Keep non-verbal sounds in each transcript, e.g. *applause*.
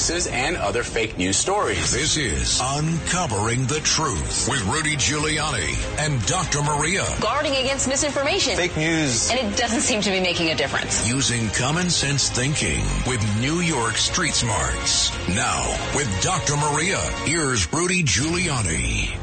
hoaxes and other fake news stories. This is Uncovering the Truth with Rudy Giuliani and Dr. Maria. Guarding against misinformation. Fake news. And it doesn't seem to be making a difference. Using common sense thinking with New York Street Smarts. Now, with Dr. Maria, here's Rudy Giuliani.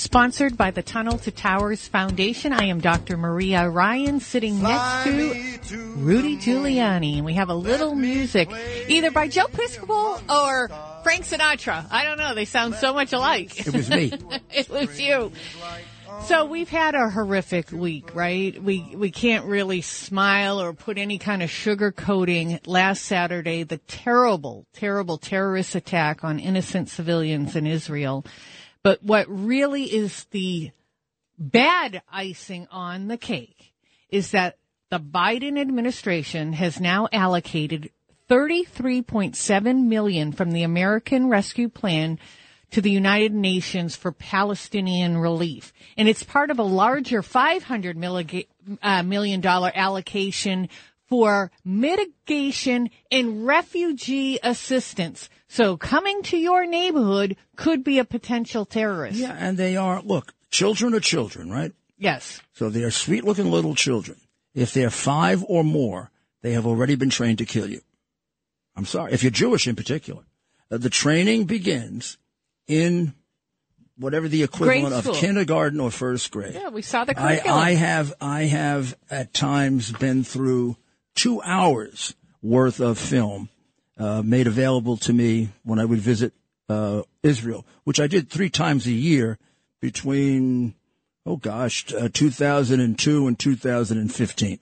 Sponsored by the Tunnel to Towers Foundation. I am Dr. Maria Ryan sitting next to Rudy Giuliani. And we have a little music either by Joe Piscopo or Frank Sinatra. I don't know. They sound so much alike. It was me. *laughs* it was you. So we've had a horrific week, right? We we can't really smile or put any kind of sugar coating. Last Saturday, the terrible, terrible terrorist attack on innocent civilians in Israel. But what really is the bad icing on the cake is that the Biden administration has now allocated 33.7 million from the American Rescue Plan to the United Nations for Palestinian relief. And it's part of a larger $500 uh, million dollar allocation for mitigation and refugee assistance. So coming to your neighborhood could be a potential terrorist. Yeah, and they are, look, children are children, right? Yes. So they are sweet looking little children. If they're five or more, they have already been trained to kill you. I'm sorry. If you're Jewish in particular, uh, the training begins in whatever the equivalent of kindergarten or first grade. Yeah, we saw the curriculum. I, I have, I have at times been through two hours worth of film uh, made available to me when I would visit uh, Israel, which I did three times a year between, oh gosh, uh, 2002 and 2015.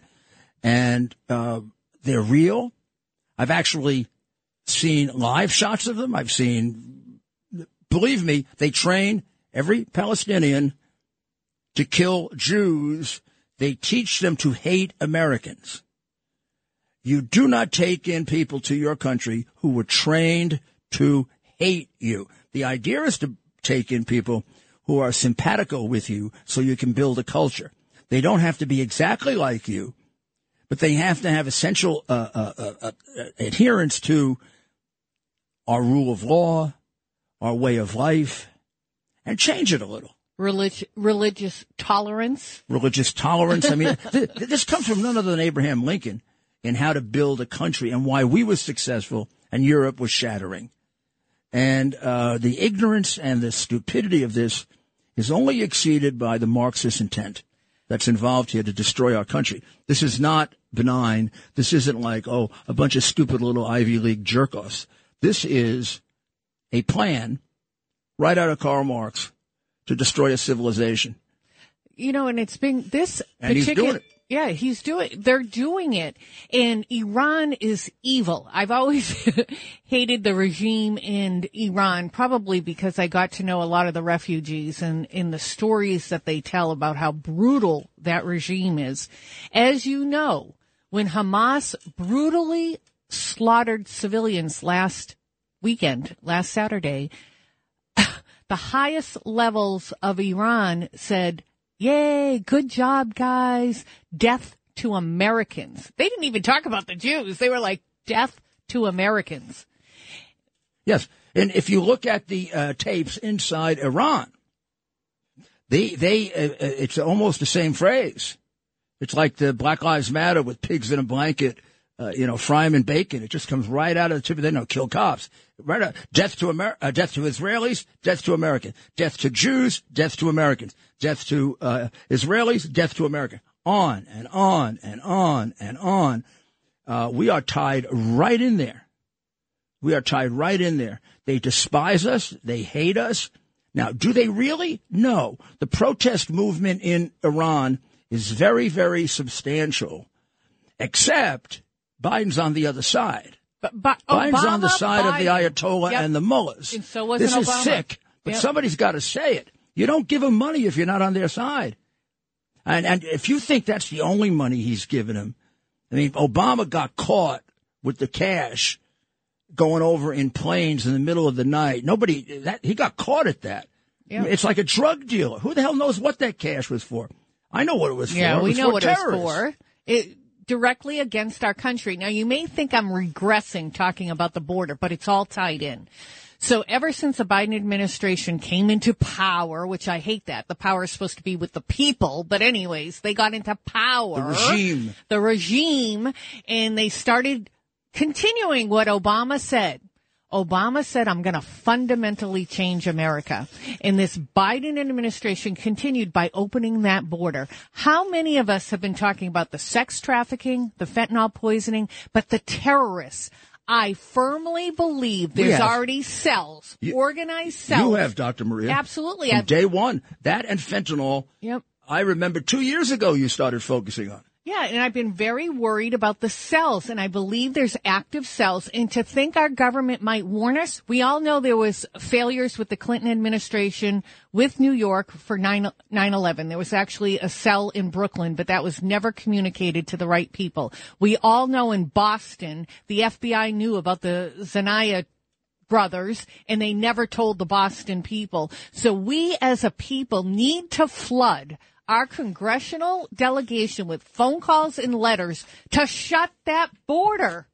And uh, they're real. I've actually seen live shots of them. I've seen, believe me, they train every Palestinian to kill Jews. They teach them to hate Americans. You do not take in people to your country who were trained to hate you. The idea is to take in people who are simpatico with you so you can build a culture. They don't have to be exactly like you, but they have to have essential uh, uh, uh, uh adherence to our rule of law, our way of life, and change it a little. Relig- religious tolerance. Religious tolerance. I mean, *laughs* th- this comes from none other than Abraham Lincoln in how to build a country and why we were successful and Europe was shattering. And uh, the ignorance and the stupidity of this is only exceeded by the Marxist intent that's involved here to destroy our country. This is not benign. This isn't like, oh, a bunch of stupid little Ivy League jerk-offs. This is a plan right out of Karl Marx to destroy a civilization. You know, and it's been this and particular, he's doing it. Yeah, he's doing, they're doing it. And Iran is evil. I've always *laughs* hated the regime in Iran, probably because I got to know a lot of the refugees and in the stories that they tell about how brutal that regime is. As you know, when Hamas brutally slaughtered civilians last weekend, last Saturday, *laughs* the highest levels of Iran said Yay, good job, guys. Death to Americans. They didn't even talk about the Jews. They were like, death to Americans. Yes. And if you look at the uh, tapes inside Iran, they, they, uh, uh, it's almost the same phrase. It's like the Black Lives Matter with pigs in a blanket, uh, you know, fry them in bacon. It just comes right out of the tip. They don't kill cops. Right out. Death to Amer- uh, death to Israelis, death to Americans. Death to Jews, death to Americans death to uh, Israelis, death to America. On and on and on and on. Uh, we are tied right in there. We are tied right in there. They despise us. They hate us. Now, do they really? No. The protest movement in Iran is very, very substantial, except Biden's on the other side. But, but Biden's Obama, on the side Biden. of the Ayatollah yep. and the mullahs. And so was this Obama. is sick, but yep. somebody's got to say it. You don't give him money if you're not on their side. And, and if you think that's the only money he's given him, I mean, Obama got caught with the cash going over in planes in the middle of the night. Nobody, that, he got caught at that. Yeah. It's like a drug dealer. Who the hell knows what that cash was for? I know what it was yeah, for. we know what terrorists. it was for. It, directly against our country. Now, you may think I'm regressing talking about the border, but it's all tied in. So ever since the Biden administration came into power, which I hate that, the power is supposed to be with the people, but anyways, they got into power. The regime. The regime, and they started continuing what Obama said. Obama said, I'm going to fundamentally change America. And this Biden administration continued by opening that border. How many of us have been talking about the sex trafficking, the fentanyl poisoning, but the terrorists? I firmly believe there's already cells, You- organized cells. You have, Dr. Maria. Absolutely. From I've- day one. That and fentanyl. Yep. I remember two years ago you started focusing on. Yeah, and I've been very worried about the cells, and I believe there's active cells. And to think our government might warn us, we all know there was failures with the Clinton administration with New York for 9 11. There was actually a cell in Brooklyn, but that was never communicated to the right people. We all know in Boston, the FBI knew about the Tsarnaev brothers and they never told the Boston people. So we as a people need to flood our congressional delegation with phone calls and letters to shut that border.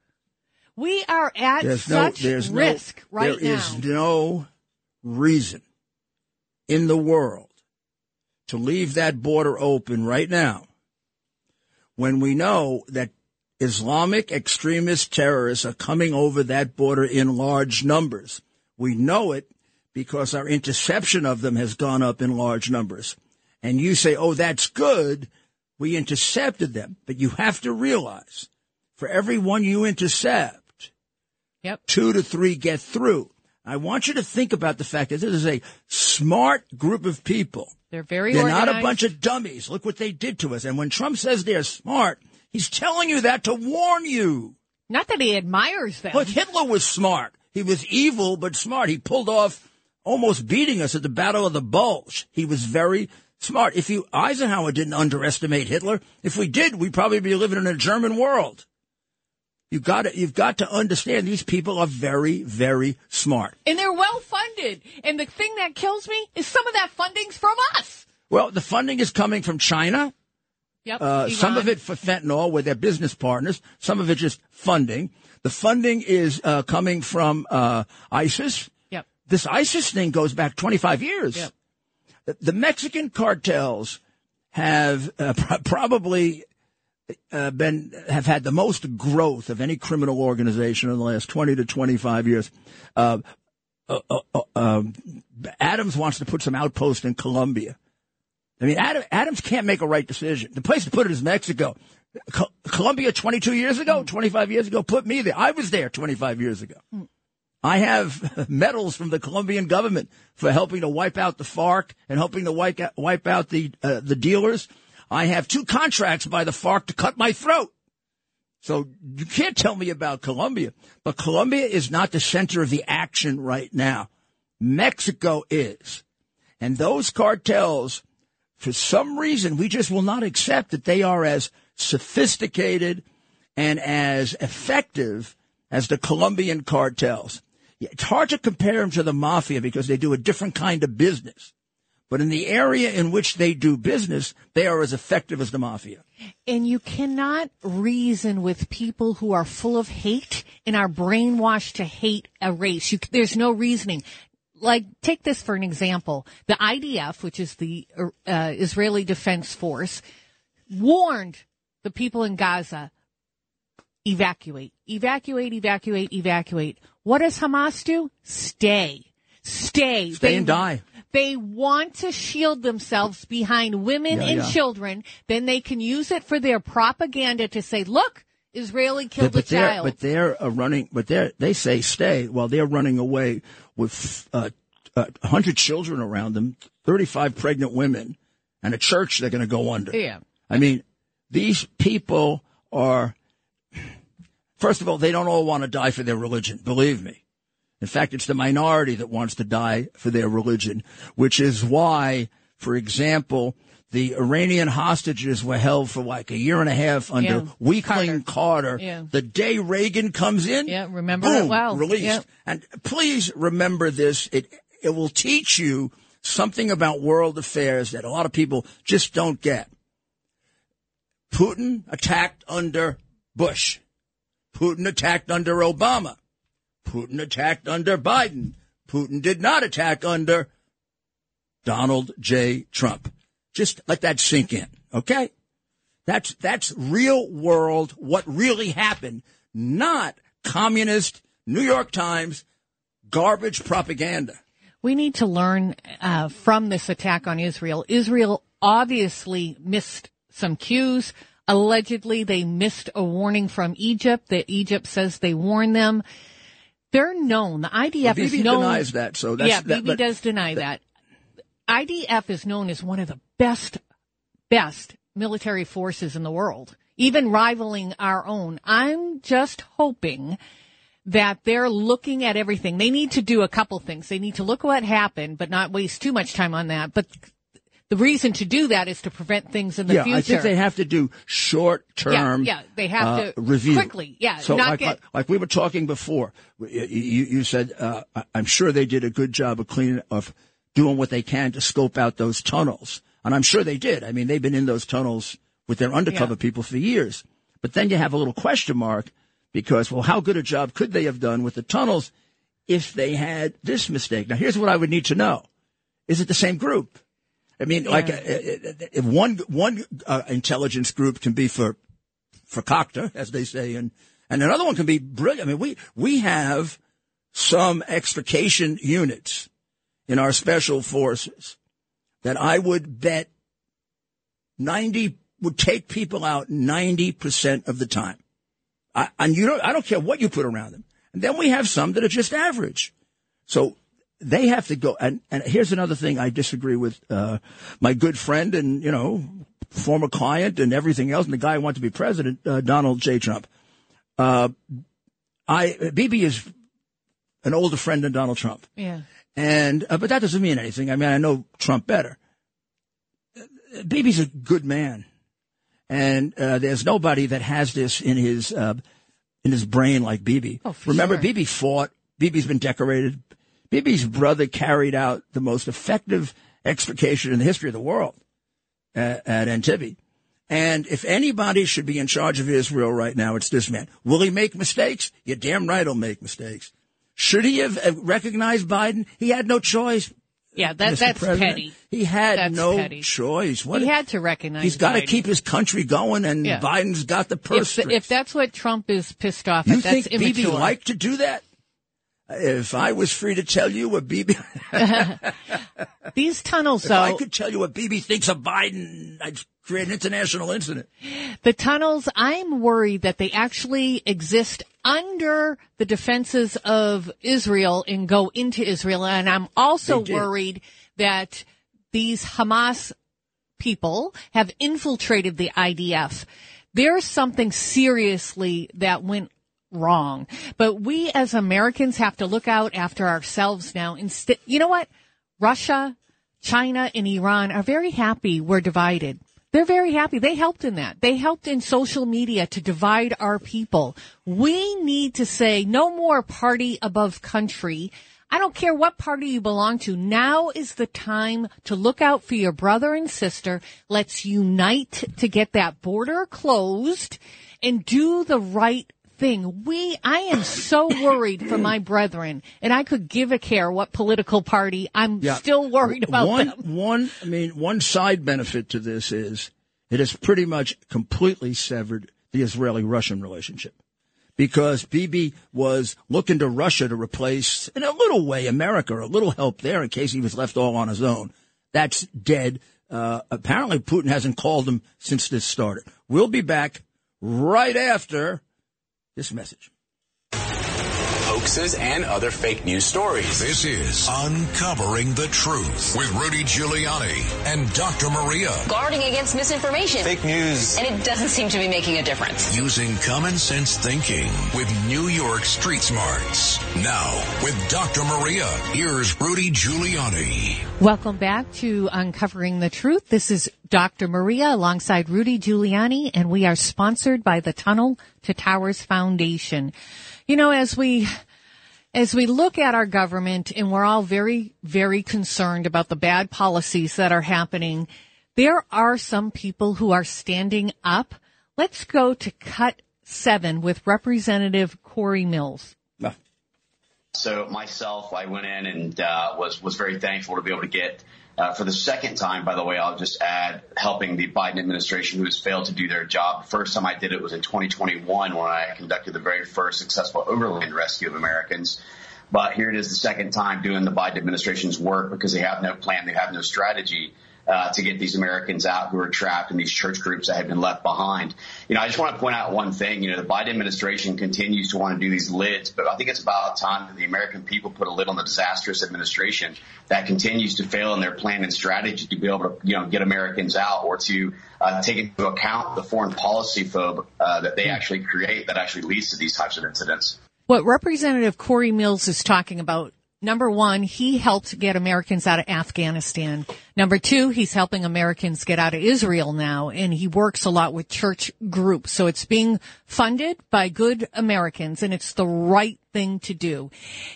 We are at There's no, such there's risk no, right There now. is no reason in the world to leave that border open right now when we know that Islamic extremist terrorists are coming over that border in large numbers. We know it because our interception of them has gone up in large numbers. And you say, oh, that's good. We intercepted them. But you have to realize for every one you intercept, Yep. two to three get through. I want you to think about the fact that this is a smart group of people. They're very They're organized. not a bunch of dummies. Look what they did to us. And when Trump says they're smart, he's telling you that to warn you. Not that he admires them. Look, Hitler was smart. He was evil, but smart. He pulled off almost beating us at the Battle of the Bulge. He was very smart. If you, Eisenhower didn't underestimate Hitler. If we did, we'd probably be living in a German world. You got to, you've got to understand these people are very, very smart. and they're well funded. And the thing that kills me is some of that funding's from us. Well, the funding is coming from China. Yep. Uh, some of it for fentanyl, where they're business partners. Some of it just funding. The funding is uh, coming from uh, ISIS. Yep. This ISIS thing goes back 25 years. Yep. The, Mexican cartels have uh, *laughs* pro- probably uh, been have had the most growth of any criminal organization in the last 20 to 25 years. Uh, uh, uh, uh, um, Adams wants to put some outposts in Colombia. I mean, Adam, Adams can't make a right decision. The place to put it is Mexico. Co- Colombia 22 years ago, 25 years ago, put me there. I was there 25 years ago. I have *laughs* medals from the Colombian government for helping to wipe out the FARC and helping to wipe out, wipe out the uh, the dealers. I have two contracts by the FARC to cut my throat. So you can't tell me about Colombia. But Colombia is not the center of the action right now. Mexico is. And those cartels, for some reason, we just will not accept that they are as sophisticated and as effective as the Colombian cartels. It's hard to compare them to the mafia because they do a different kind of business. But in the area in which they do business, they are as effective as the mafia. And you cannot reason with people who are full of hate and are brainwashed to hate a race. You, there's no reasoning. Like, take this for an example. The IDF, which is the uh, Israeli Defense Force, warned the people in Gaza, evacuate, evacuate, evacuate, evacuate. What does Hamas do? Stay. Stay. Stay and die. They want to shield themselves behind women Yeah, and yeah. children. Then they can use it for their propaganda to say, look, Israeli killed but a they're child. but they're uh, running. But they they say stay while they're running away with uh, uh, hundred children around them, thirty five pregnant women, and a church they're going to go under. Yeah. I mean, these people are. First of all, they don't all want to die for their religion. Believe me. In fact, it's the minority that wants to die for their religion, which is why, for example, the Iranian hostages were held for like a year and a half under Yeah. Weakling Carter. Yeah. The day Reagan comes in, Yeah, remember boom, it well. released. Yeah. And please remember this. It it will teach you something about world affairs that a lot of people just don't get. Putin attacked under Bush. Putin attacked under Obama. Putin attacked under Biden. Putin did not attack under Donald J. Trump. Just let that sink in, okay? That's that's real world what really happened, not communist New York Times garbage propaganda. We need to learn uh, from this attack on Israel. Israel obviously missed some cues. Allegedly, they missed a warning from Egypt that Egypt says they warned them. They're known. The IDF Well, is known. denies that, so that's yeah, that, Bibi does deny that. IDF is known as one of the best, best military forces in the world, even rivaling our own. I'm just hoping that they're looking at everything. They need to do a couple things. They need to look what happened, but not waste too much time on that. But the reason to do that is to prevent things in the yeah, future. I think they have to do short term. Yeah, yeah, they have uh, to review quickly, yeah, So not like, get- like, like we were talking before, you, you, said uh, I'm sure they did a good job of cleaning of doing what they can to scope out those tunnels, and I'm sure they did. I mean, they've been in those tunnels with their undercover Yeah. people for years. But then you have a little question mark because, well, how good a job could they have done with the tunnels if they had this mistake? Now, here's what I would need to know: Is it the same group? I mean, like, uh, uh, if one one uh, intelligence group can be for for Cocta, as they say, and and another one can be brilliant. I mean, we we have some extrication units in our special forces that I would bet ninety would take people out ninety percent of the time. I, and you don't, I don't care what you put around them. And then we have some that are just average. So they have to go. And, and here's another thing I disagree with uh, my good friend and you know former client and everything else, and the guy who wanted to be president, uh, Donald J. Trump. Uh, I Bibi is an older friend than Donald Trump, yeah. and uh, but that doesn't mean anything. I mean, I know Trump better. Uh, Bibi's a good man, and uh, there's nobody that has this in his uh, in his brain like Bibi. Oh, for Remember, sure. Bibi fought. Bibi's been decorated. Bibi's brother carried out the most effective extrication in the history of the world at, at Entebbe. And if anybody should be in charge of Israel right now, it's this man. Will he make mistakes? You're damn right he'll make mistakes. Should he have uh, recognized Biden? He had no choice. Yeah, that, that's President. petty. He had That's no petty. choice. What He had to recognize He's got to keep his country going, and Yeah. Biden's got the purse If, if that's what Trump is pissed off you at, that's think Bibi immature. liked to do that? If I was free to tell you what Bibi, *laughs* These tunnels, if I could tell you what Bibi thinks of Biden, I'd create an international incident. the tunnels, I'm worried that they actually exist under the defenses of Israel and go into Israel. And I'm also worried that these Hamas people have infiltrated the IDF. There's something seriously that went wrong. But we as Americans have to look out after ourselves now. Instead, you know what? Russia, China, and Iran are very happy we're divided. They're very happy. They helped in that. They helped in social media to divide our people. We need to say no more party above country. I don't care what party you belong to. Now is the time to look out for your brother and sister. Let's unite to get that border closed and do the right thing. We, I am so worried for my brethren and I could give a care what political party. I'm Yeah. still worried about one, them. One, I mean, one side benefit to this is it has pretty much completely severed the Israeli-Russian relationship because Bibi was looking to Russia to replace, in a little way, America, a little help there in case he was left all on his own. That's dead. Uh, apparently, Putin hasn't called him since this started. We'll be back right after this message. Hoaxes and other fake news stories. This is Uncovering the Truth with Rudy Giuliani and Dr. Maria. Guarding against misinformation. Fake news. And it doesn't seem to be making a difference. Using common sense thinking with New York Street Smarts. Now, with Dr. Maria, here's Rudy Giuliani. Welcome back to Uncovering the Truth. This is Dr. Maria alongside Rudy Giuliani, and we are sponsored by the Tunnel to Towers Foundation. You know, as we as we look at our government and we're all very, very concerned about the bad policies that are happening, there are some people who are standing up Let's go to cut seven with Representative Corey Mills. So myself, I went in and uh, was was very thankful to be able to get uh, for the second time. By the way, I'll just add helping the Biden administration who has failed to do their job. The first time I did it was in 2021 when I conducted the very first successful overland rescue of Americans. But here it is the second time doing the Biden administration's work because they have no plan, they have no strategy uh, to get these Americans out who are trapped in these church groups that have been left behind. You know, I just want to point out one thing. You know, the Biden administration continues to want to do these lids, but I think it's about time that the American people put a lid on the disastrous administration that continues to fail in their plan and strategy to be able to, you know, get Americans out or to uh, take into account the foreign policy phobe uh, that they actually create that actually leads to these types of incidents. What Representative Corey Mills is talking about Number one, he helped get Americans out of Afghanistan. Number two, he's helping Americans get out of Israel now, and he works a lot with church groups. So it's being funded by good Americans, and it's the right thing to do.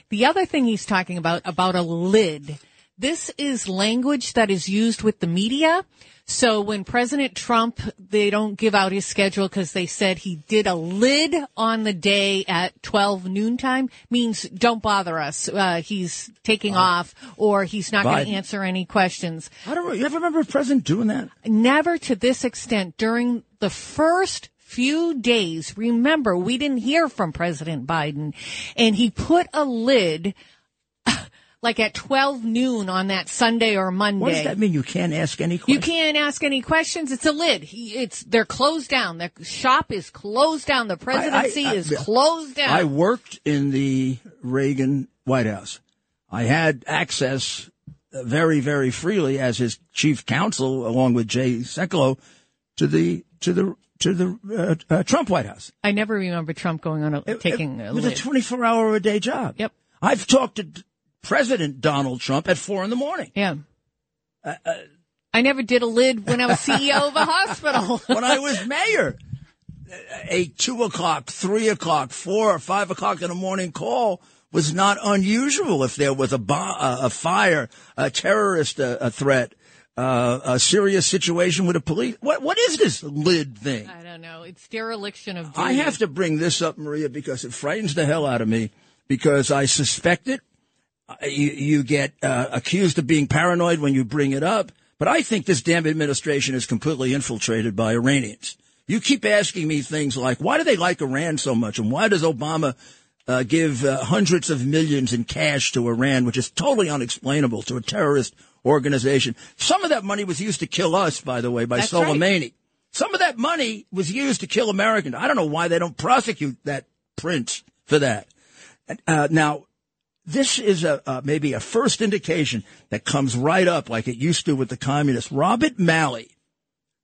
The other thing he's talking about, about a lid, this is language that is used with the media. So when President Trump, they don't give out his schedule because they said he did a lid on the day at 12 noontime means don't bother us. Uh, he's taking uh, off or he's not going to answer any questions. I don't you ever remember a president doing that? Never to this extent during the first few days. Remember, we didn't hear from President Biden and he put a lid like at 12 noon on that Sunday or Monday. What does that mean? You can't ask any questions? You can't ask any questions. It's a lid. It's, they're closed down. The shop is closed down. The presidency I, I, I, is closed down. I worked in the Reagan White House. I had access very, very freely as his chief counsel, along with Jay Sekulow, to the, to the, to the uh, uh, Trump White House. I never remember Trump going on a, it, taking it, a, was a 24 hour a day job. Yep. I've talked to President Donald Trump at four in the morning. Yeah. Uh, uh, I never did a lid when I was CEO of a hospital. *laughs* when I was mayor, a two o'clock, three o'clock, four or five o'clock in the morning call was not unusual if there was a, bomb, a fire, a terrorist a, a threat, uh, a serious situation with the police. What what is this lid thing? I don't know. It's dereliction of duty. I have to bring this up, Maria, because it frightens the hell out of me. Because I suspect it, you, you get uh, accused of being paranoid when you bring it up. But I think this damn administration is completely infiltrated by Iranians. You keep asking me things like, why do they like Iran so much? And why does Obama uh, give uh, hundreds of millions in cash to Iran, which is totally unexplainable to a terrorist organization? Some of that money was used to kill us, by the way, by That's Soleimani. Right. Some of that money was used to kill Americans. I don't know why they don't prosecute that prince for that. Uh, now, this is a, uh, maybe a first indication that comes right up like it used to with the communists. Robert Malley.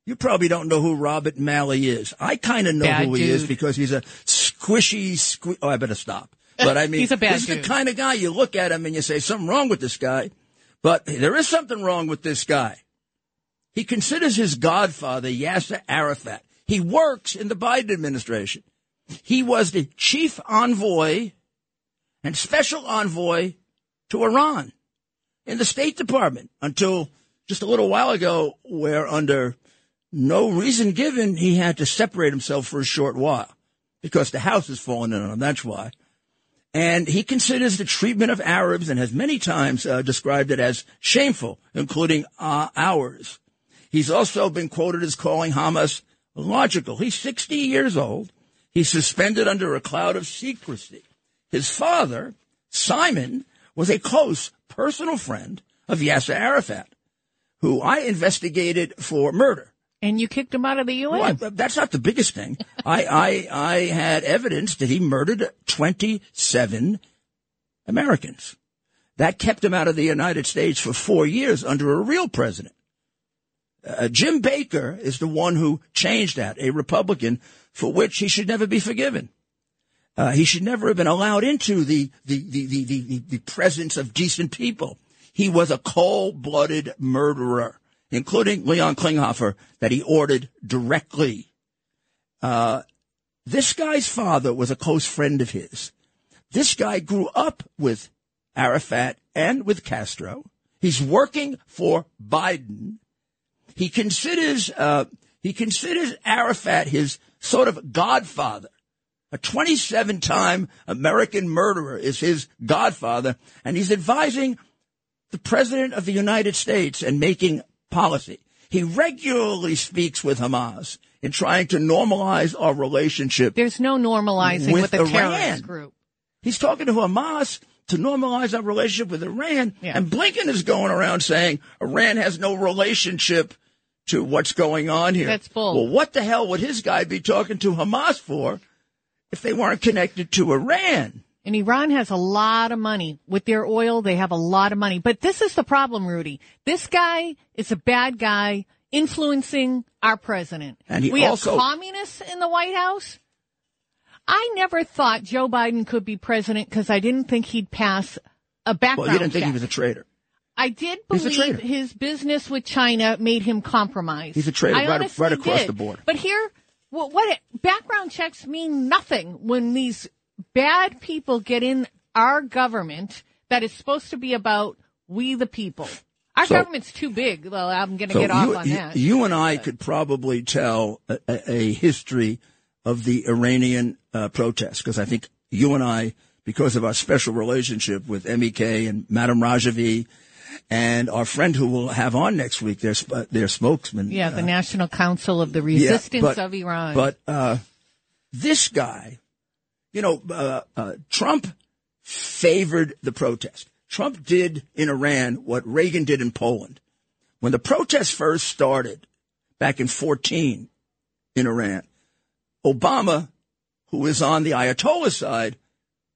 You probably don't know who Robert Malley is. I kind of know bad who dude. he is because he's a squishy, sque- oh, I better stop. But I *laughs* mean, he's a bad he's dude. the kind of guy you look at him and you say something wrong with this guy. But there is something wrong with this guy. He considers his godfather Yasser Arafat. He works in the Biden administration. He was the chief envoy and special envoy to Iran in the State Department until just a little while ago, where under no reason given, he had to separate himself for a short while because the house has fallen in on him. That's why. And he considers the treatment of Arabs and has many times uh, described it as shameful, including uh, ours. He's also been quoted as calling Hamas logical. He's 60 years old. He's suspended under a cloud of secrecy. His father, Simon, was a close personal friend of Yasser Arafat, who I investigated for murder. And you kicked him out of the UN. Well, that's not the biggest thing. *laughs* I, I, I had evidence that he murdered 27 Americans. That kept him out of the United States for four years under a real president. Uh, Jim Baker is the one who changed that, a Republican for which he should never be forgiven. Uh, he should never have been allowed into the, the, the, the, the, the presence of decent people. He was a cold-blooded murderer, including Leon Klinghoffer, that he ordered directly. Uh, this guy's father was a close friend of his. This guy grew up with Arafat and with Castro. He's working for Biden. He considers uh, he considers Arafat his sort of godfather. A 27 time American murderer is his godfather, and he's advising the President of the United States and making policy. He regularly speaks with Hamas in trying to normalize our relationship. There's no normalizing With with, a Iran. terrorist group. He's talking to Hamas to normalize our relationship with Iran, Yeah. and Blinken is going around saying Iran has no relationship to what's going on here. That's bull. Well, what the hell would his guy be talking to Hamas for if they weren't connected to Iran? And Iran has a lot of money. With their oil, they have a lot of money. But this is the problem, Rudy. This guy is a bad guy influencing our president. And he we also- have communists in the White House. I never thought Joe Biden could be president because I didn't think he'd pass a background Well, you didn't think check. he was a traitor. I did believe his business with China made him compromise. He's a traitor right- right across did. the board. But here, what, what background checks mean nothing when these bad people get in our government that is supposed to be about we the people. Our So- government's too big. Well, I'm going to So get off you, on that. you and I could probably tell a, a, a history of the Iranian uh, protests because I think you and I, because of our special relationship with MEK and Madame Rajavi, and our friend who we'll have on next week, their their spokesman. yeah, the uh, National Council of the yeah, Resistance but- of Iran. But uh, this guy, you know, uh, uh, Trump favored the protest. Trump did in Iran what Reagan did in Poland. When the protests first started back in 14 in Iran, Obama, who is on the Ayatollah side,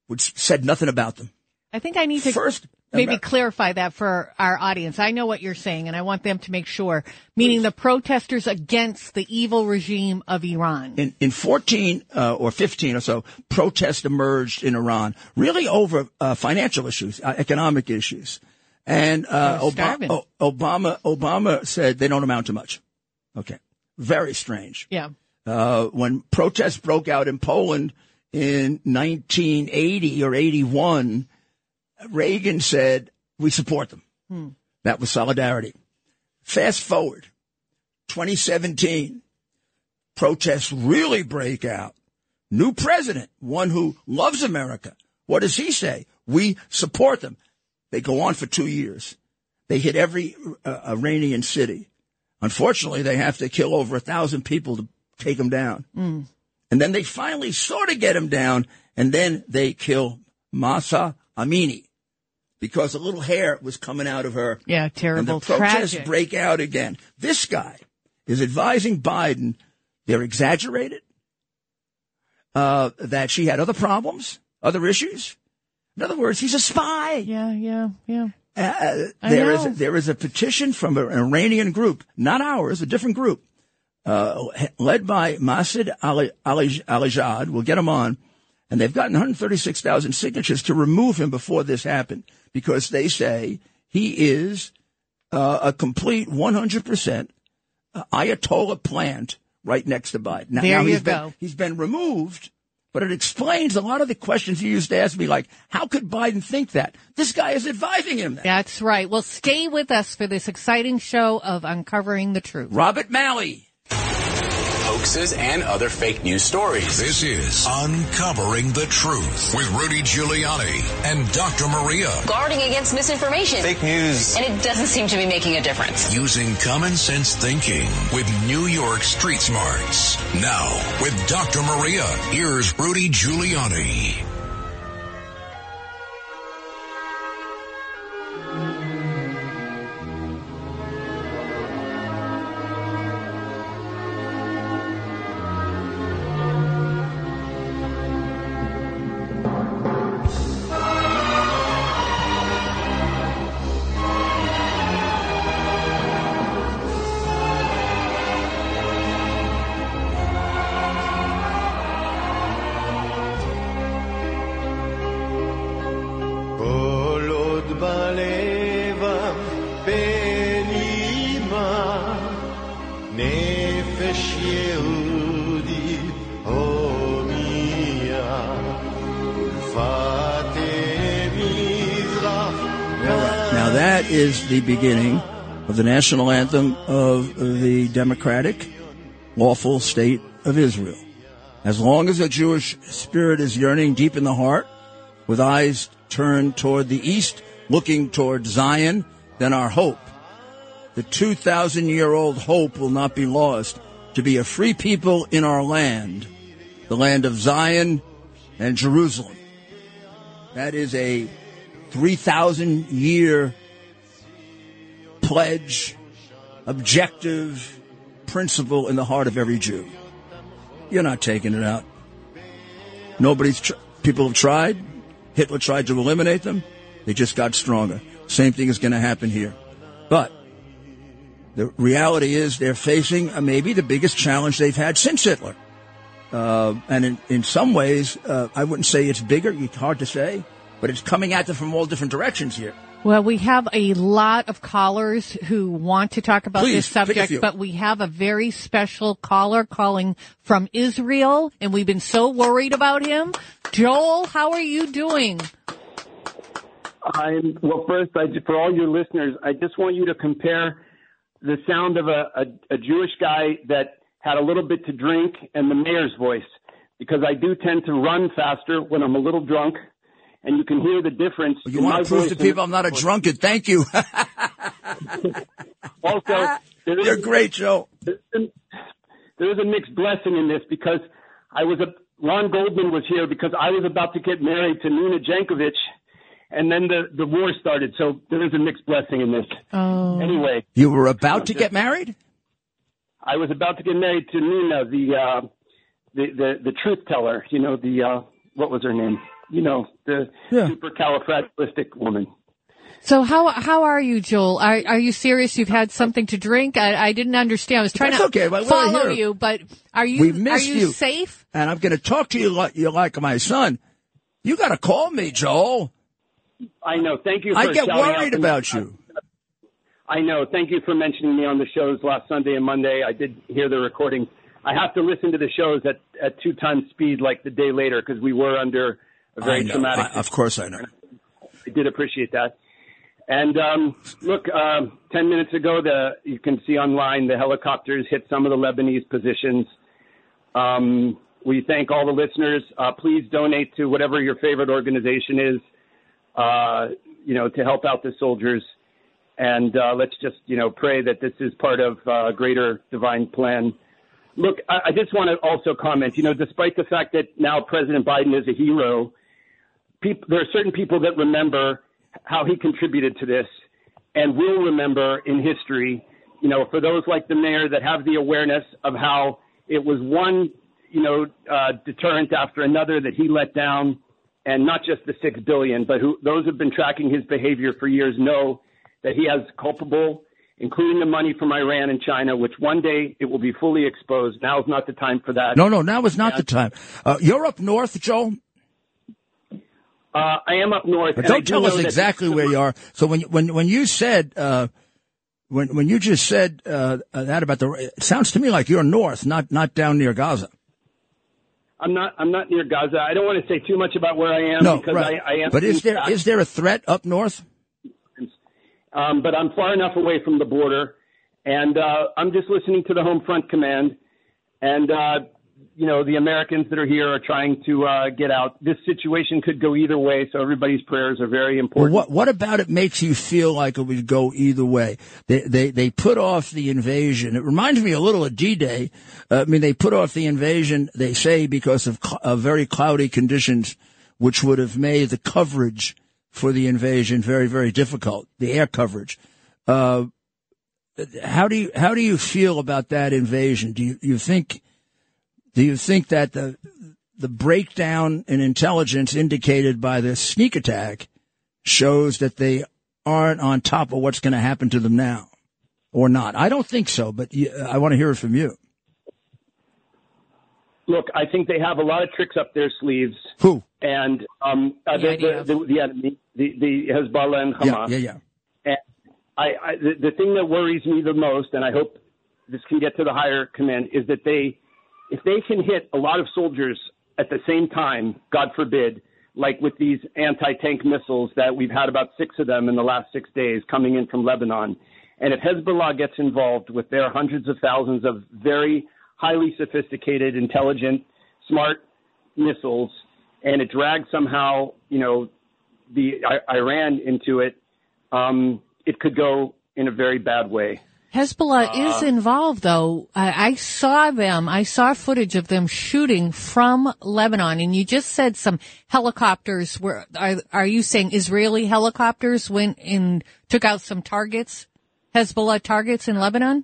would, said nothing about them. I think I need to First, maybe Amer- clarify that for our audience. I know what you're saying, and I want them to make sure, meaning the protesters against the evil regime of Iran. in, in 14 uh, or 15 or so, protests emerged in Iran, really over uh, financial issues, uh, economic issues. And uh, Obama. Obama, Obama said they don't amount to much. Okay. Very strange. Yeah. Uh, when protests broke out in Poland in 1980 or 81, Reagan said, we support them. That was solidarity. Fast forward, 2017, protests really break out. New president, one who loves America. What does he say? We support them. They go on for two years. They hit every uh, Iranian city. Unfortunately, they have to kill over a thousand people to take them down. And then they finally sort of get him down, and then they kill Mahsa Amini because a little hair was coming out of her. Yeah, terrible. And the protests tragic. break out again. This guy is advising Biden they're exaggerated, uh, that she had other problems, other issues. In other words, he's a spy. Yeah, yeah, yeah. Uh, I there is know. there is a petition from an Iranian group, not ours, a different group, uh, led by Masih Ali, Ali, Alijad. We'll get him on, and they've gotten 136,000 signatures to remove him before this happened because they say he is uh, a complete 100 percent Ayatollah plant right next to Biden. Now, There now you he's go. Been, he's been removed. But it explains a lot of the questions you used to ask me, like, how could Biden think that? This guy is advising him that. That's right. Well, stay with us for this exciting show of uncovering the truth. Robert Malley. Hoaxes and other fake news stories. This is Uncovering the Truth with Rudy Giuliani and Dr. Maria. Guarding against misinformation. Fake news. And it doesn't seem to be making a difference. Using common sense thinking with New York Street Smarts. Now, with Dr. Maria, here's Rudy Giuliani. Beginning of the national anthem of the democratic, lawful state of Israel. As long as a Jewish spirit is yearning deep in the heart, with eyes turned toward the east, looking toward Zion, then our hope, the 2,000 year old hope will not be lost to be a free people in our land, the land of Zion and Jerusalem. That is a 3,000 year pledge, objective, principle in the heart of every Jew. You're not taking it out. Nobody's, tr- people have tried. Hitler tried to eliminate them. They just got stronger. Same thing is going to happen here. But the reality is they're facing uh, maybe the biggest challenge they've had since Hitler. Uh, and in, in some ways, uh, I wouldn't say it's bigger. It's hard to say, but it's coming at them from all different directions here. Well, we have a lot of callers who want to talk about Please, this subject, but we have a very special caller calling from Israel, and we've been so worried about him. Joel, how are you doing? I'm well. First, I, for all your listeners, I just want you to compare the sound of a, a, a Jewish guy that had a little bit to drink and the mayor's voice, because I do tend to run faster when I'm a little drunk, and you can hear the difference. You in my want to prove to people I'm not a drunkard. Thank you. *laughs* Also, there is, You're great, Joe. there is a mixed blessing in this because I was a Ron Goldman was here because I was about to get married to Nina Jankowicz, and then the the war started. So there is a mixed blessing in this. Oh. Anyway, You were about to get married? I was about to get married to Nina, the uh, the, the the truth teller. You know the uh, what was her name? You know the Yeah. supercalifragilistic woman. So how how are you, Joel? Are are you serious? You've had something to drink? I, I didn't understand. I was trying That's to okay, but follow here. you, but are you We are you, you. safe? And I'm going to talk to you like you're like my son. You got to call me, Joel. I know. Thank you. For I get worried about you. I know. Thank you for mentioning me on the shows last Sunday and Monday. I did hear the recording. I have to listen to the shows at, at two times speed like the day later because we were under a very know. traumatic. I- of course I know. I did appreciate that. And um, look, um, ten minutes ago, the you can see online the helicopters hit some of the Lebanese positions. Um, we thank all the listeners. Uh, please donate to whatever your favorite organization is, uh, you know, to help out the soldiers. And uh, let's just, you know, pray that this is part of uh, a greater divine plan. Look, I, I just want to also comment, you know, despite the fact that now President Biden is a hero, peop there are certain people that remember how he contributed to this and will remember in history, you know, for those like the mayor that have the awareness of how it was one, you know, uh, deterrent after another that he let down, and not just the six billion, but who those who've been tracking his behavior for years know that he has culpable, including the money from Iran and China, which one day it will be fully exposed. Now is not the time for that. No, no, now is not the time. Uh, you're up north, Joel, Uh, I am up north. but don't tell know us exactly where you are. So when when when you said uh, when when you just said uh, that about the, it sounds to me like you're north, not not down near Gaza. I'm not. I'm not near Gaza. I don't want to say too much about where I am No, because right. I, I am. but is there is there a threat up north? Um, but I'm far enough away from the border, and uh, I'm just listening to the Home Front Command, and uh, you know the Americans that are here are trying to uh, get out. This situation could go either way, so everybody's prayers are very Well, important. what what about it makes you feel like it would go either way? They they they put off the invasion. It reminds me a little of D-Day. Uh, I mean, they put off the invasion. They say because of, cl- of very cloudy conditions, which would have made the coverage for the invasion very very difficult. The air coverage. Uh, how do you how do you feel about that invasion? Do you you think do you think that the the breakdown in intelligence indicated by the sneak attack shows that they aren't on top of what's going to happen to them now, or not? I don't think so, but I want to hear it from you. Look, I think they have a lot of tricks up their sleeves, Who? and um, The the, the, the, enemy, the, the Hezbollah and Yeah, Hamas. yeah, yeah. And I, I the, the thing that worries me the most, and I hope this can get to the higher command, is that they, if they can hit a lot of soldiers at the same time, God forbid, like with these anti-tank missiles that we've had about six of them in the last six days coming in from Lebanon, and if Hezbollah gets involved with their hundreds of thousands of very highly sophisticated, intelligent smart missiles and it drags somehow, you know, the I, Iran into it, um, it could go in a very bad way. Hezbollah uh, is involved, though. I, I, saw them. I saw footage of them shooting from Lebanon, and you just said some helicopters were. Are, are you saying Israeli helicopters went and took out some targets, Hezbollah targets in Lebanon?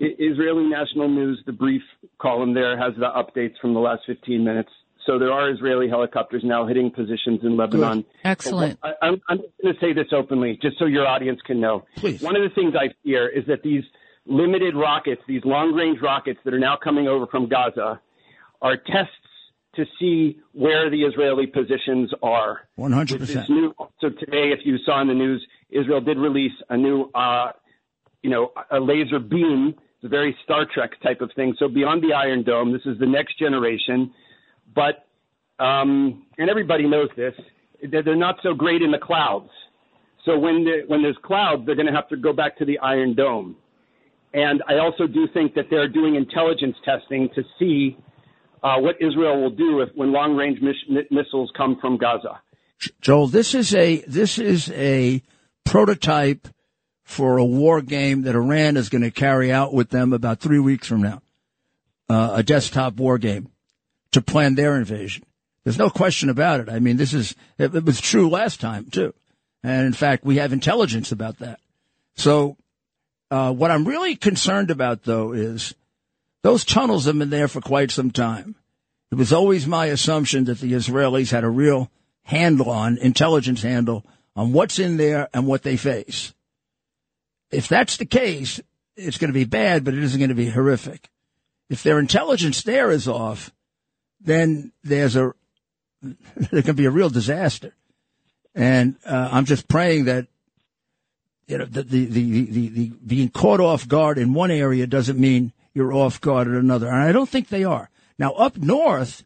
Israeli National News, the brief column there has the updates from the last 15 minutes. So there are Israeli helicopters now hitting positions in Lebanon. Good. Excellent. I, am going to say this openly, just so your audience can know. Please. One of the things I fear is that these limited rockets, these long-range rockets that are now coming over from Gaza, are tests to see where the Israeli positions are. 100%. New, so today, if you saw in the news, Israel did release a new, uh, you know, a laser beam. It's a very Star Trek type of thing. So beyond the Iron Dome, this is the next generation. But um, and everybody knows this, they're not so great in the clouds. So when the, when there's clouds, they're going to have to go back to the Iron Dome. And I also do think that they're doing intelligence testing to see uh, what Israel will do if when long range miss- missiles come from Gaza. Joel, this is a this is a prototype for a war game that Iran is going to carry out with them about three weeks from now. Uh, a desktop war game to plan their invasion. There's no question about it. I mean, this is, it, it was true last time too. And in fact, we have intelligence about that. So, uh, what I'm really concerned about though is those tunnels have been there for quite some time. It was always my assumption that the Israelis had a real handle on, intelligence handle on what's in there and what they face. If that's the case, it's going to be bad, but it isn't going to be horrific. If their intelligence there is off, then there's a there can be a real disaster. And uh, I'm just praying that you know the, the the, the the being caught off guard in one area doesn't mean you're off guard in another. And I don't think they are. Now up north,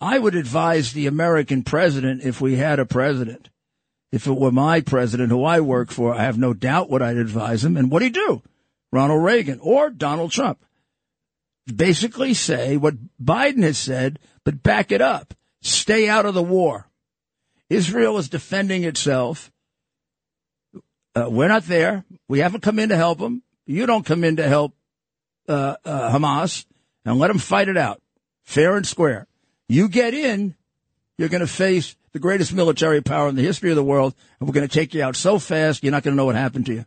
I would advise the American president if we had a president. If it were my president who I work for, I have no doubt what I'd advise him. And what'd he do? Ronald Reagan or Donald Trump basically say what Biden has said, but back it up. Stay out of the war. Israel is defending itself. Uh, we're not there. We haven't come in to help them. You don't come in to help uh, uh, Hamas and let them fight it out, fair and square. You get in, you're going to face the greatest military power in the history of the world, and we're going to take you out so fast you're not going to know what happened to you.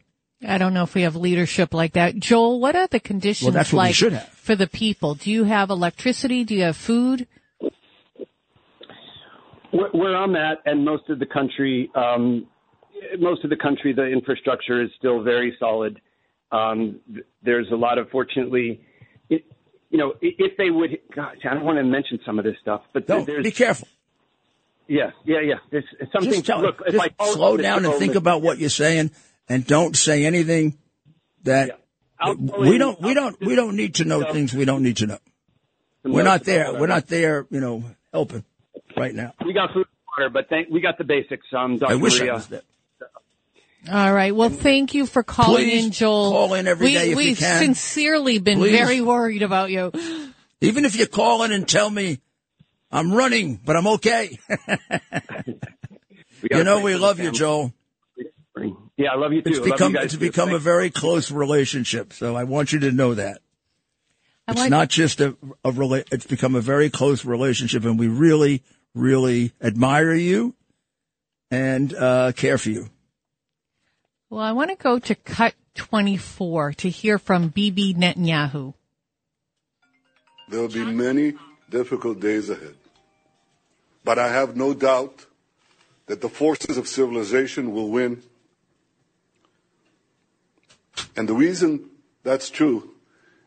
I don't know if we have leadership like that. Joel, what are the conditions well, that's what like we have. for the people? Do you have electricity? Do you have food? Where I'm at, and most of the country, um, most of the country, the infrastructure is still very solid. Um, there's a lot of, fortunately, it, you know, if they would, gosh, I don't want to mention some of this stuff, but no, there's, be careful. Yeah, yeah, yeah. There's something. Just, tell, look, just slow down and think about what you're saying and don't say anything that yeah. we don't we don't we don't need to know things we don't need to know. We're not there. We're not there. You know, helping right now. We got food and water, but thank, we got the basics. Um, Dr. I wish Maria. I was there. All right. Well, thank you for calling Please in, Joel. Call in every we, day if we've you can. sincerely been Please. very worried about you. Even if you call in and tell me I'm running, but I'm okay. *laughs* *laughs* you know we love you, Joel. Yeah, I love you too. It's become it's too. become a very close relationship. So I want you to know that. I It's like- not just a, a rela- it's become a very close relationship and we really, really admire you and uh, care for you. Well, I want to go to cut 24 to hear from Bibi Netanyahu. There will be many difficult days ahead. But I have no doubt that the forces of civilization will win. And the reason that's true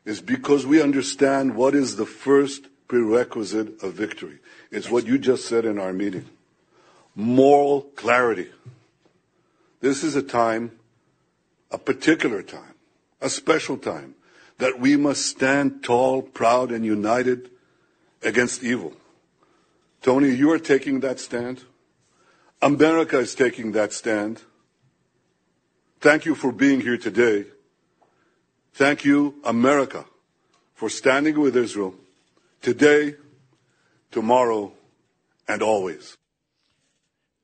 is because we understand what is the first prerequisite of victory. It's what you just said in our meeting. Moral clarity. This is a time, a particular time, a special time, that we must stand tall, proud, and united against evil. Tony, you are taking that stand. America is taking that stand. Thank you for being here today. Thank you, America, for standing with Israel, today, tomorrow, and always.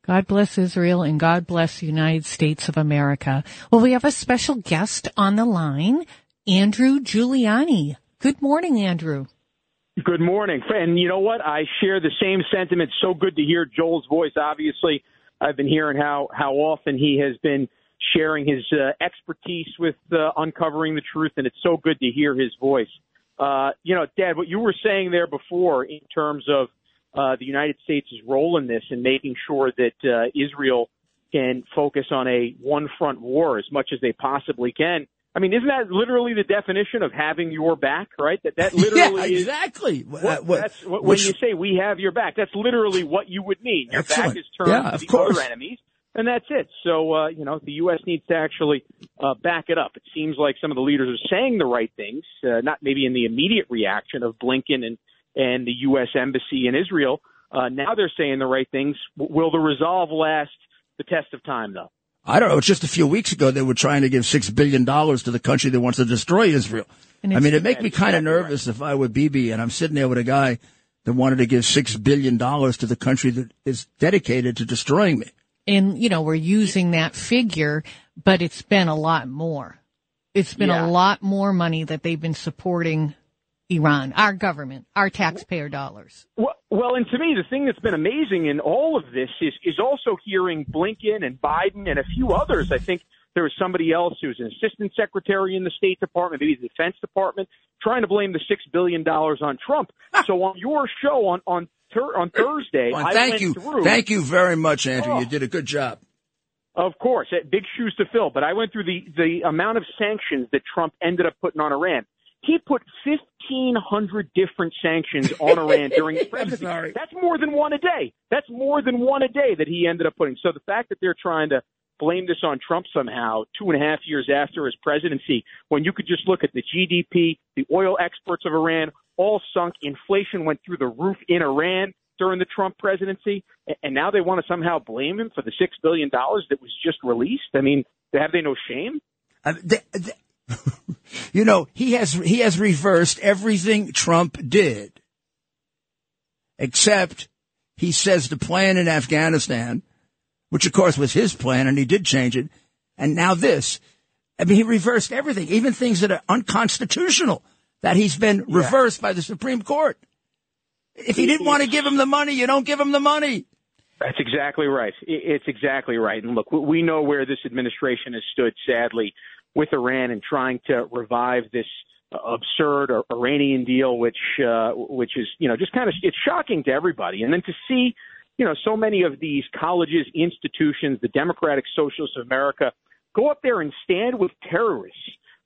God bless Israel and God bless the United States of America. Well, we have a special guest on the line, Andrew Giuliani. Good morning, Andrew. Good morning. And you know what? I share the same sentiment. So good to hear Joel's voice. Obviously, I've been hearing how, how often he has been sharing his uh, expertise with uh, uncovering the truth, and it's so good to hear his voice. Uh, you know, Dad, what you were saying there before in terms of uh, the United States' role in this and making sure that uh, Israel can focus on a one front war as much as they possibly can. I mean, isn't that literally the definition of having your back, right? That that *laughs* literally yeah, is exactly. what, Uh, what- that's what, which- when you say we have your back. That's literally what you would mean. Your back is turned Yeah, to the course. other enemies, and that's it. So uh, you know, the U.S. needs to actually uh, back it up. It seems like some of the leaders are saying the right things, uh, not maybe in the immediate reaction of Blinken and and the U.S. embassy in Israel. Uh, now they're saying the right things. Will the resolve last the test of time, though? I don't know. It's just a few weeks ago, they were trying to give six billion dollars to the country that wants to destroy Israel. I mean, it make me kind of exactly nervous if I were Bibi and I'm sitting there with a guy that wanted to give six billion dollars to the country that is dedicated to destroying me. And, you know, we're using that figure, but it's been a lot more. It's been Yeah. a lot more money that they've been supporting Iran, our government, our taxpayer dollars. Well, well, and to me, the thing that's been amazing in all of this is is also hearing Blinken and Biden and a few others. I think there was somebody else who was an assistant secretary in the State Department, maybe the Defense Department, trying to blame the six billion dollars on Trump. Ah. so on your show on on ter- on Thursday, Well, I thank went you, through. thank you very much, Andrew. Oh. You did a good job. Of course, eh, big shoes to fill. But I went through the the amount of sanctions that Trump ended up putting on Iran. He put fifteen hundred different sanctions on Iran during *laughs* his presidency. That's more than one a day. That's more than one a day that he ended up putting. So the fact that they're trying to blame this on Trump somehow, two and a half years after his presidency, when you could just look at the GDP, the oil exports of Iran, all sunk. Inflation went through the roof in Iran during the Trump presidency, and now they want to somehow blame him for the six billion dollars that was just released. I mean, have they no shame? Uh, *laughs* you know, he has he has reversed everything Trump did, except he says the plan in Afghanistan, which of course was his plan, and he did change it, and now this. I mean, he reversed everything, even things that are unconstitutional. That he's been reversed by the Supreme Court. If he didn't want to give him the money, you don't give him the money. That's exactly right. It's exactly right. And look, we know where this administration has stood, sadly, with Iran and trying to revive this uh, absurd Iranian deal, which uh, which is you know just kind of it's shocking to everybody. And then to see you know so many of these colleges, institutions, the Democratic Socialists of America go up there and stand with terrorists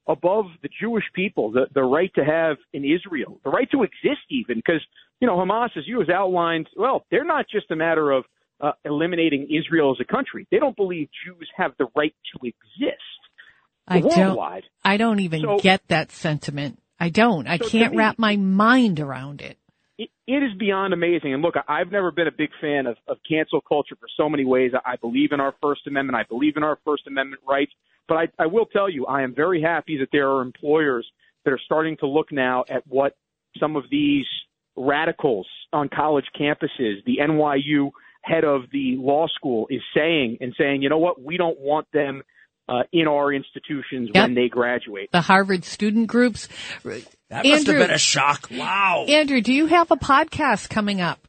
above the Jewish people, the, the right to have in Israel, the right to exist even, because, you know, Hamas, as you has outlined, well, they're not just a matter of uh, eliminating Israel as a country. They don't believe Jews have the right to exist I don't, worldwide. I don't even So- get that sentiment. I don't. I So can't me- wrap my mind around it. it, it is beyond amazing. And look, I've never been a big fan of, of cancel culture for so many ways. I believe in our First Amendment. I believe in our First Amendment rights. But I, I will tell you, I am very happy that there are employers that are starting to look now at what some of these radicals on college campuses, the NYU head of the law school is saying and saying, you know what, we don't want them uh, in our institutions Yep. when they graduate. The Harvard student groups. That must Andrew- have been a shock. Wow. Andrew, do you have a podcast coming up?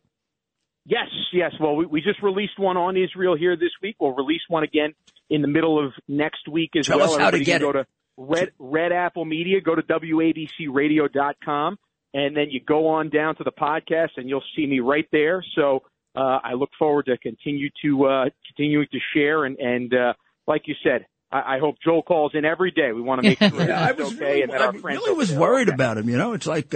Yes, yes. Well, we, we just released one on Israel here this week. We'll release one again in the middle of next week as Tell well. us how to Everybody get can it. Go to Red Red Apple Media. Go to wabcradio.com, and then you go on down to the podcast, and you'll see me right there. So uh, I look forward to continue to uh, continuing to share, and and uh, like you said, I, I hope Joel calls in every day. We want to make sure Yeah, I was okay, really, and that I our friends really was worried okay. about him. You know, it's like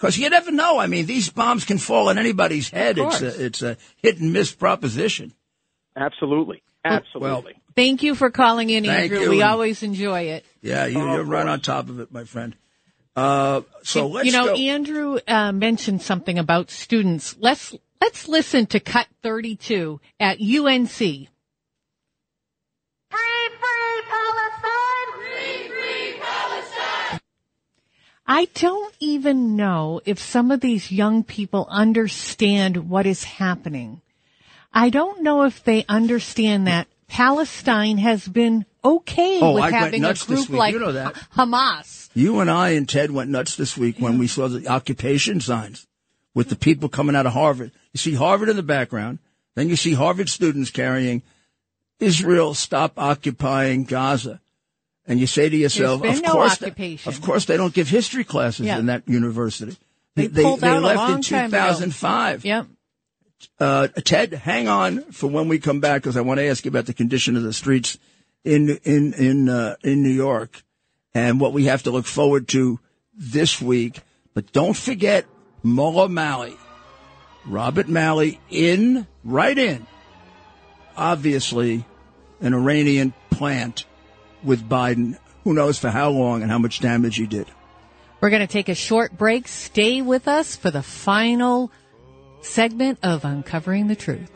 because you never know. I mean, these bombs can fall on anybody's head. It's a it's a hit and miss proposition. Absolutely, absolutely. Thank you for calling in, Thank Andrew. you. We always enjoy it. Yeah, you, Oh, you're of right on top of it, my friend. Uh, so let's you know, go. Andrew uh, mentioned something about students. Let's let's listen to Cut 32 at UNC. Free, free Palestine! Free, free Palestine! I don't even know if some of these young people understand what is happening. I don't know if they understand that Palestine has been okay Oh, with I having a group like You know that. Hamas. You and I and Ted went nuts this week when we saw the occupation signs with the people coming out of Harvard. You see Harvard in the background, then you see Harvard students carrying Israel stop occupying Gaza. And you say to yourself, of no course, they- of course they don't give history classes Yeah. in that university. They they, pulled they out a left in time ago. 2005. Yep. Uh, Ted, hang on for when we come back because I want to ask you about the condition of the streets in in in uh, in New York and what we have to look forward to this week. But don't forget Mullah Malley, Robert Malley, in right in, obviously, an Iranian plant with Biden. Who knows for how long and how much damage he did. We're going to take a short break. Stay with us for the final segment of Uncovering the Truth.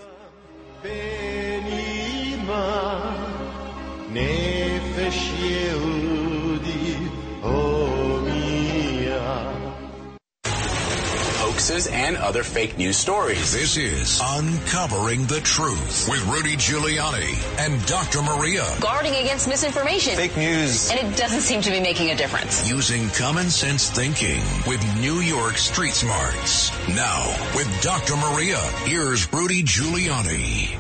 Hoaxes and other fake news stories. This is Uncovering the Truth with Rudy Giuliani and Dr. Maria. Guarding against misinformation. Fake news. And it doesn't seem to be making a difference. Using common sense thinking with New York Street Smarts. Now, with Dr. Maria, here's Rudy Giuliani.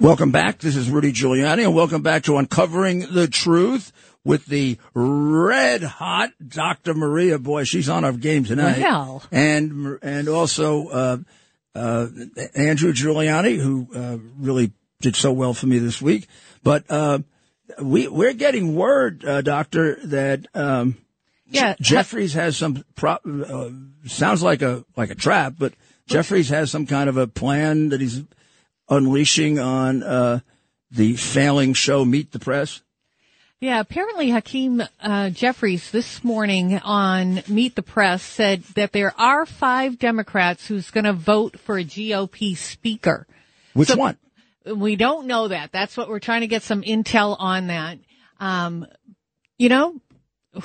Welcome back. This is Rudy Giuliani, and welcome back to Uncovering the Truth with the red hot Dr. Maria. Boy, she's on our game tonight. Well. And, and also, uh, uh, Andrew Giuliani, who, uh, really did so well for me this week. But, uh, we, we're getting word, uh, doctor, that, um, Yeah. Jeffries has some pro- uh, sounds like a like a trap, but Jeffries has some kind of a plan that he's unleashing on uh, the failing show Meet the Press. Yeah, apparently Hakeem uh, Jeffries this morning on Meet the Press said that there are five Democrats who's going to vote for a GOP speaker. Which So- one? We don't know that. That's what we're trying to get some intel on that. Um, you know,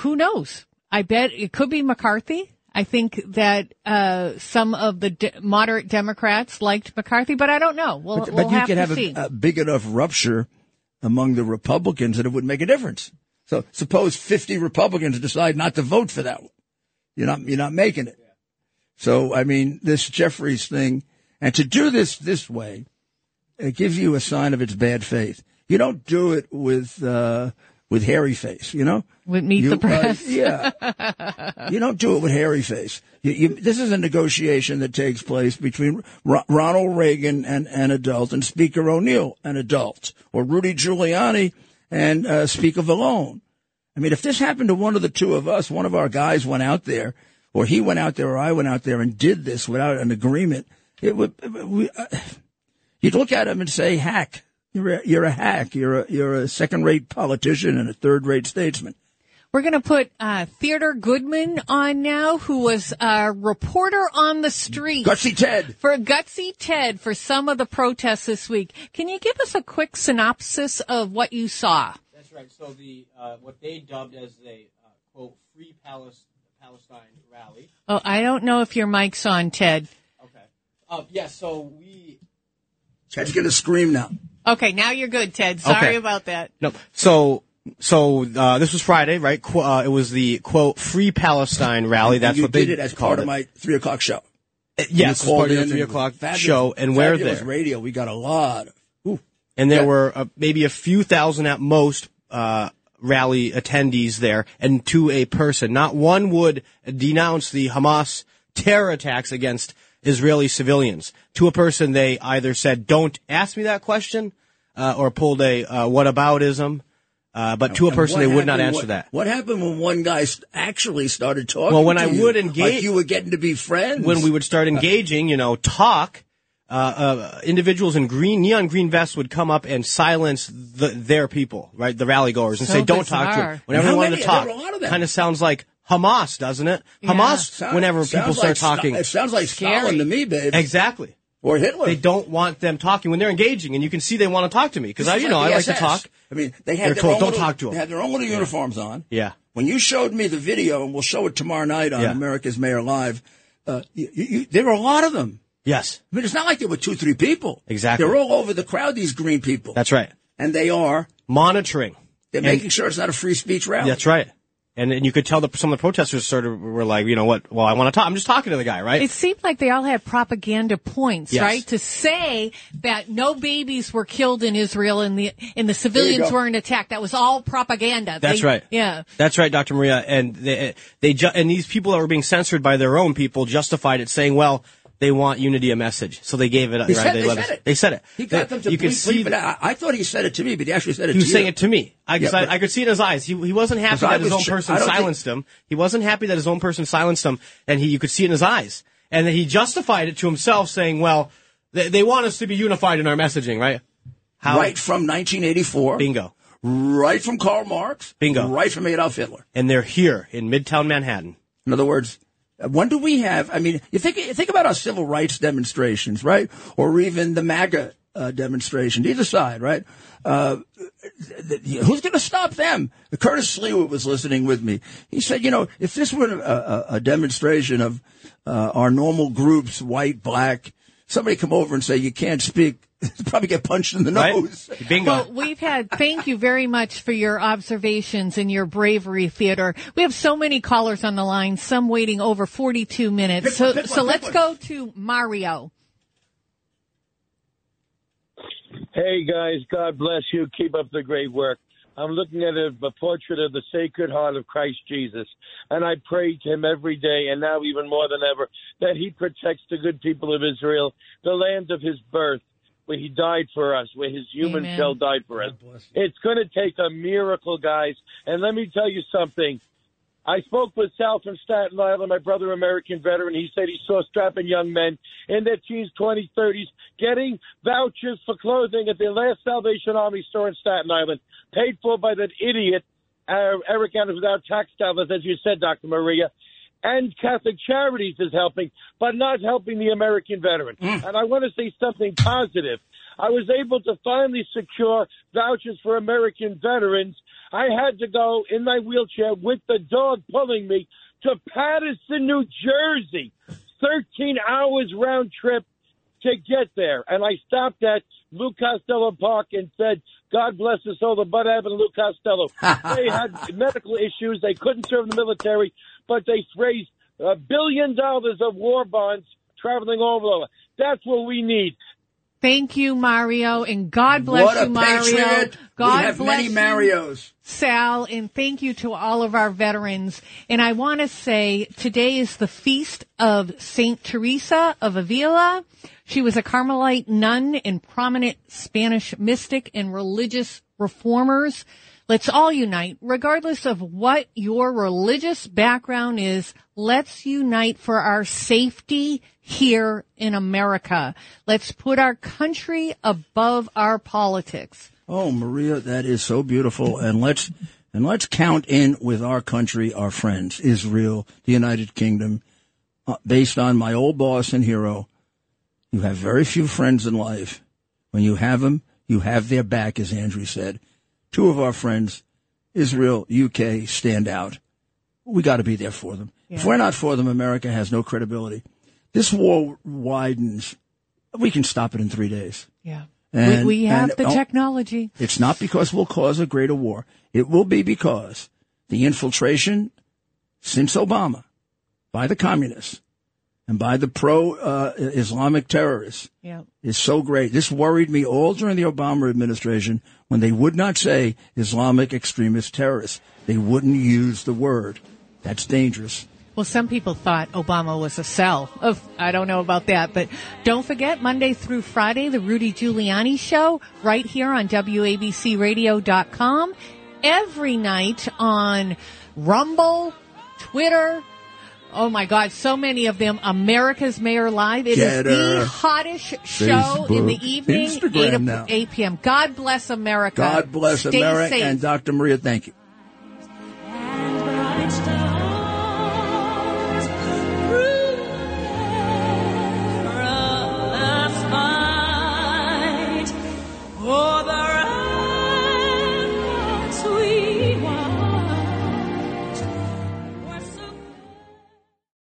who knows? I bet it could be McCarthy. I think that uh, some of the de- moderate Democrats liked McCarthy, but I don't know. We'll, But, we'll but you have could to have a, a big enough rupture among the Republicans that it would make a difference. So suppose 50 Republicans decide not to vote for that one. You're not, you're not making it. So, I mean, this Jeffries thing, and to do this this way, it gives you a sign of its bad faith. You don't do it with, uh, with hairy face, you know? With Meet You, the uh, Press. *laughs* yeah. you don't do it with hairy face. You, you, this is a negotiation that takes place between Ro- Ronald Reagan and an adult and Speaker O'Neill, an adult, or Rudy Giuliani and uh, Speaker Vallone. I mean, if this happened to one of the two of us, one of our guys went out there, or he went out there, or I went out there and did this without an agreement, it would. We, uh, *sighs* you'd look at him and say, "Hack! You're a, you're a hack. You're a you're a second-rate politician and a third-rate statesman." We're going to put uh, Theodore Goodman on now, who was a reporter on the street. Gutsy Ted. For Gutsy Ted for some of the protests this week. Can you give us a quick synopsis of what you saw? That's right. So the uh, what they dubbed as a uh, quote free Palis- Palestine rally. Oh, I don't know if your mic's on, Ted. Okay. Uh, yeah. So we Ted's going to scream now. Okay, now you're good, Ted. Sorry Okay. about that. no. So so uh, this was Friday, right? Qu- uh, it was the quote free Palestine rally. That's you what they did it as part of my three o'clock show. Uh, yes, You called part of the three o'clock fabulous- show, and we're fabulous there. radio. We got a lot of. Ooh. and there Yeah. were uh, maybe a few thousand at most uh, rally attendees there, and to a person, not one would denounce the Hamas terror attacks against Israeli civilians. To a person, they either said, "Don't ask me that question," uh, or pulled a uh, "whataboutism." Uh, but to a person, they would not happened answer when- that. What happened when one guy st- actually started talking? Well, when to I you? would engage- like you were getting to be friends. when we would start engaging, you know, talk, uh, uh, individuals in green, neon green vests would come up and silence the, their people, right? The rally goers and So say, don't talk to bizarre. them. Whenever How they wanted to talk, There were a lot of them. kind of sounds like Hamas, doesn't it? Yeah. Hamas, Sound- whenever sounds people like start talking. Sta- it sounds like Scary. Stalin to me, babe. Exactly. Or Hitler. They don't want them talking when they're engaging, and you can see they want to talk to me because I, It's you know, like I like to talk. I mean, they had They're their told, own "Don't little, talk to 'em." They had their own little uniforms on. Yeah. when you showed me the video, and we'll show it tomorrow night on Yeah. America's Mayor Live, uh, you, you, there were a lot of them. Yes. I mean, it's not like there were two, three people. Exactly. They're all over the crowd, these green people. That's right. And they are. Monitoring. They're And- making sure it's not a free speech rally. That's right. And, and you could tell that some of the protesters sort of were like, you know what? Well, I want to talk. I'm just talking to the guy, right? It seemed like they all had propaganda points, Yes. right? To say that no babies were killed in Israel and the and the civilians weren't attacked. That was all propaganda. That's They- right. Yeah. That's right, Dr. Maria. And they, they ju- and these people that were being censored by their own people justified it, saying, "Well, they want unity a message," so they gave it. He right? said- they, they said it. They said it. He got They- them to you could see. I I thought he said it to me, but he actually said it He to was you. saying it to me. I, Yeah, I, I could see it in his eyes. He he wasn't happy that his own sure- person don't think- silenced him. He wasn't happy that his own person silenced him, and he you could see it in his eyes. And then he justified it to himself, saying, "Well, they, they want us to be unified in our messaging, right?" Right from 1984. Bingo. Right from Karl Marx. Bingo. Right from Adolf Hitler. And they're here in Midtown Manhattan. In other words, when do we have? I mean, you think think about our civil rights demonstrations, right, or even the MAGA uh, demonstrations, either side, right? Uh, th- th- who's going to stop them? Curtis Sliwa was listening with me. He said, you know, if this were a, a, a demonstration of uh, our normal groups, white, black, somebody come over and say you can't speak, *laughs* probably get punched in the nose. Bingo. Well, we've had, thank you very much for your observations and your bravery, Theater. We have so many callers on the line, some waiting over 42 minutes. Pick so, one, pick so one, let's pick go to Mario. Hey guys, God bless you. Keep up the great work. I'm looking at a, a portrait of the Sacred Heart of Christ Jesus, and I pray to him every day, and now even more than ever, that he protects the good people of Israel, the land of his birth, where he died for us, where his human Amen. shell died for us. It's going to take a miracle, guys. And let me tell you something. I spoke with Sal from Staten Island, my brother, American veteran. He said he saw strapping young men in their teens, 20s, 30s, getting vouchers for clothing at the last Salvation Army store in Staten Island, paid for by that idiot, uh, Eric Adams, without tax dollars, as you said, Dr. Maria. And Catholic Charities is helping, but not helping the American veteran. Mm. And I want to say something positive. I was able to finally secure vouchers for American veterans. I had to go in my wheelchair with the dog pulling me to Paterson, New Jersey. 13 hours round trip to get there. And I stopped at Lou Costello Park and said, God bless the soul the Bud Abbott and Lou Costello. *laughs* they had medical issues. They couldn't serve in the military, but they raised a billion dollars of war bonds traveling all over. That's what we need. Thank you, Mario, and God bless What a you, Mario. patriot. God We have bless many you, Marios. Sal, and thank you to all of our veterans. And I want to say today is the feast of Saint Teresa of Avila. She was a Carmelite nun and prominent Spanish mystic and religious reformers. Let's all unite, regardless of what your religious background is. Let's unite for our safety here in America. Let's put our country above our politics. Oh, Maria, that is so beautiful. And let's and let's count in with our country, our friends, Israel, the United Kingdom. Uh, based on my old boss and hero, you have very few friends in life. When you have them, you have their back, as Andrew said. Two of our friends, Israel, UK, stand out. We got to be there for them. If we're not for them, America has no credibility. This war widens. We can stop it in three days. Yeah. And- we, we have and- the oh, technology. It's not because we'll cause a greater war. It will be because the infiltration since Obama by the communists and by the pro uh, Islamic terrorists Yeah. is so great. This worried me all during the Obama administration when they would not say Islamic extremist terrorists. They wouldn't use the word. That's dangerous. Well, some people thought Obama was a cell. Of I don't know about that, but don't forget Monday through Friday, the Rudy Giuliani show right here on WABCRadio.com. Every night on Rumble, Twitter. Oh my God, so many of them. America's Mayor Live. It is GETTR, the hottest show in the evening, Instagram 8, now. 8 p.m. God bless America. God bless Stay America safe. and Dr. Maria. Thank you.